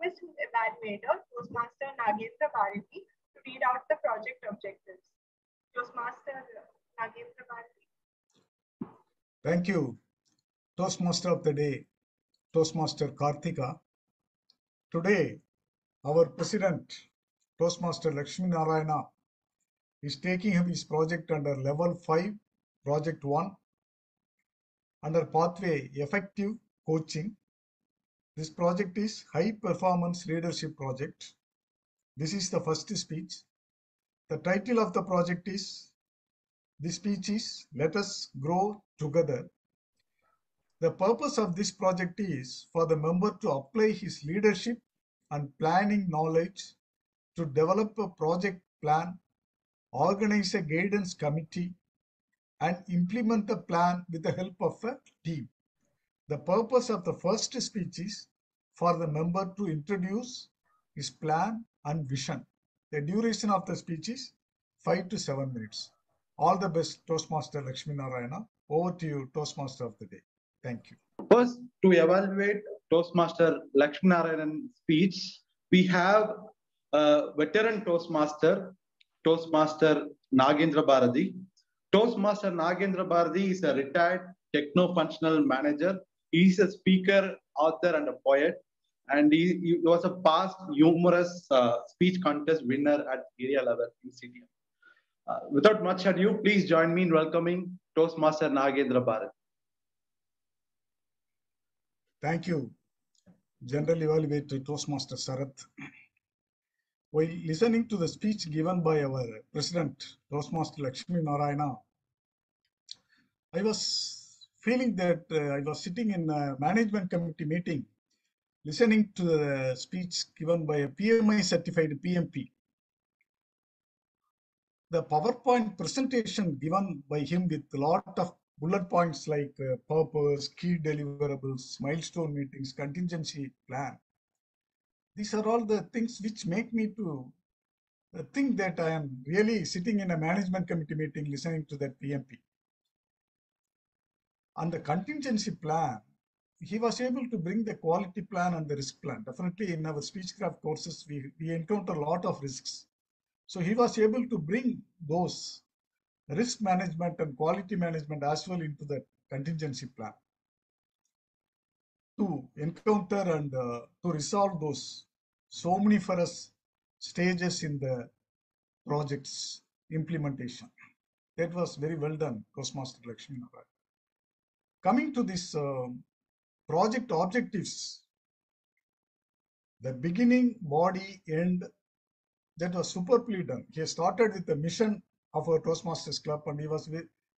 request evaluator, Toastmaster Nagendra Bharati, to read out the project objectives. Toastmaster Nagendra Bharati. Thank you. Toastmaster of the day, Toastmaster Karthika. Today, our president, Toastmaster Lakshmi Narayana, is taking up his project under level 5, project 1, under pathway effective coaching. This project is high performance leadership project. This is the first speech. The title of the project is, this speech is Let Us Grow Together. The purpose of this project is for the member to apply his leadership and planning knowledge to develop a project plan, organize a guidance committee, and implement the plan with the help of a team. The purpose of the first speech is for the member to introduce his plan and vision. The duration of the speech is 5 to 7 minutes. All the best, Toastmaster Lakshmi Narayana. Over to you, Toastmaster of the day. Thank you. First, to evaluate Toastmaster Lakshmi Narayan's speech, we have a veteran Toastmaster, Toastmaster Nagendra Bharati. Toastmaster Nagendra Bharati is a retired techno-functional manager. He is a speaker, author, and a poet. And he, he was a past humorous uh, speech contest winner at area level in CTM. Uh, without much ado, please join me in welcoming Toastmaster Nagendra Bharati. Thank you, General Evaluator Toastmaster Sarath. While listening to the speech given by our President, Toastmaster Lakshmi Narayana, I was feeling that uh, I was sitting in a management committee meeting, listening to the speech given by a PMI certified PMP. The PowerPoint presentation given by him with a lot of bullet points like uh, purpose, key deliverables, milestone meetings, contingency plan. These are all the things which make me to uh, think that I am really sitting in a management committee meeting listening to that PMP. On the contingency plan, he was able to bring the quality plan and the risk plan. Definitely in our speechcraft courses, we, we encounter a lot of risks. So he was able to bring those risk management and quality management as well into the contingency plan to encounter and uh, to resolve those so many for us stages in the project's implementation. That was very well done, Toastmaster Lakshmi Narayan. Coming to this uh, project objectives, the beginning, body, end, that was superbly done. He started with the mission of our Toastmasters Club, and he was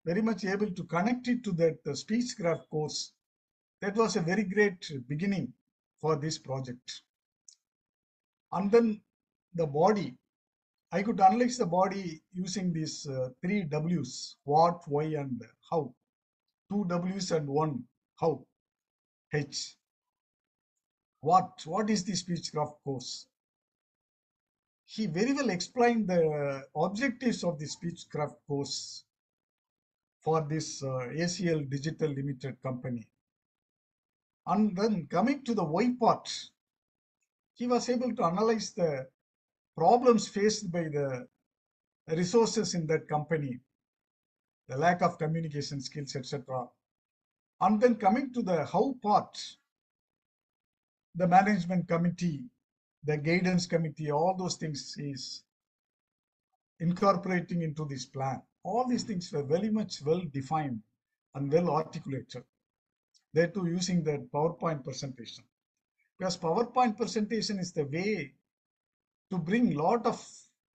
very much able to connect it to that uh, speechcraft course. That was a very great beginning for this project. And then the body, I could analyze the body using these uh, three W's, what, why, and how. Two W's and one how, H. What, what is the speechcraft course? he very well explained the objectives of the speechcraft course for this uh, ACL Digital Limited company. And then coming to the why part, he was able to analyze the problems faced by the resources in that company, the lack of communication skills, etc. And then coming to the how part, the management committee the guidance committee, all those things is incorporating into this plan. All these things were very much well defined and well articulated. They too using the PowerPoint presentation. Because PowerPoint presentation is the way to bring lot of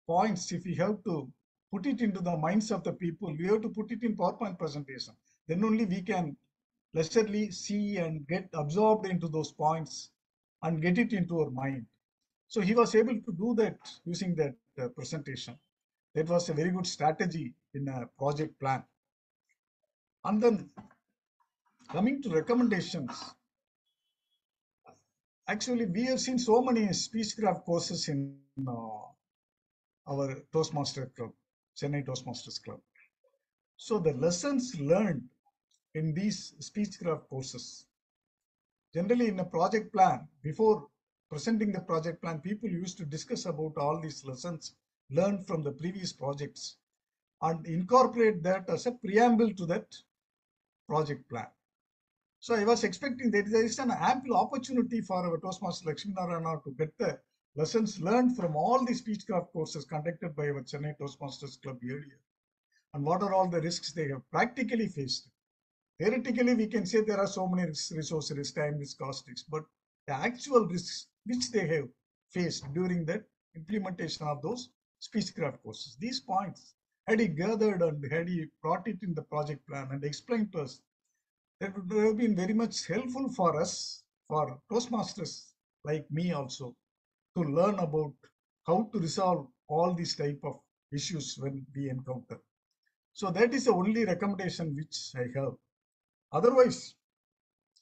points. If we have to put it into the minds of the people, we have to put it in PowerPoint presentation. Then only we can leisurely see and get absorbed into those points and get it into our mind. So he was able to do that using that uh, presentation. That was a very good strategy in a project plan. And then coming to recommendations, actually we have seen so many speechcraft courses in uh, our Toastmaster Club, Chennai Toastmasters Club. So the lessons learned in these speechcraft courses, generally in a project plan, before presenting the project plan, people used to discuss about all these lessons learned from the previous projects and incorporate that as a preamble to that project plan. So I was expecting that there is an ample opportunity for our Toastmaster Lakshmi Narayana to get the lessons learned from all the speechcraft courses conducted by our Chennai Toastmasters Club earlier. And what are all the risks they have practically faced? Theoretically, we can say there are so many risks, resource risks, time risks, cost risks, but the actual risks which they have faced during the implementation of those speechcraft courses. These points, had he gathered and had he brought it in the project plan and explained to us, that would have been very much helpful for us, for Toastmasters like me also, to learn about how to resolve all these type of issues when we encounter. So that is the only recommendation which I have. Otherwise,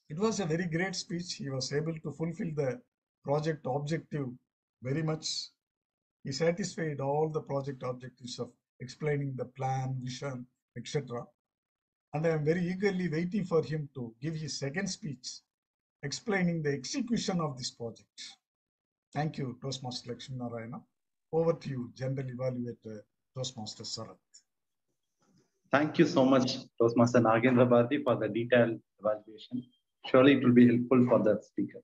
it was a very great speech. He was able to fulfill the project objective very much. He satisfied all the project objectives of explaining the plan, vision, etc. And I am very eagerly waiting for him to give his second speech explaining the execution of this project. Thank you, Toastmaster Lakshmi Narayana. Over to you, General Evaluator Toastmaster Sarath. Thank you so much, Toastmaster Nagendra Bharati, for the detailed evaluation. Surely it will be helpful for the speaker.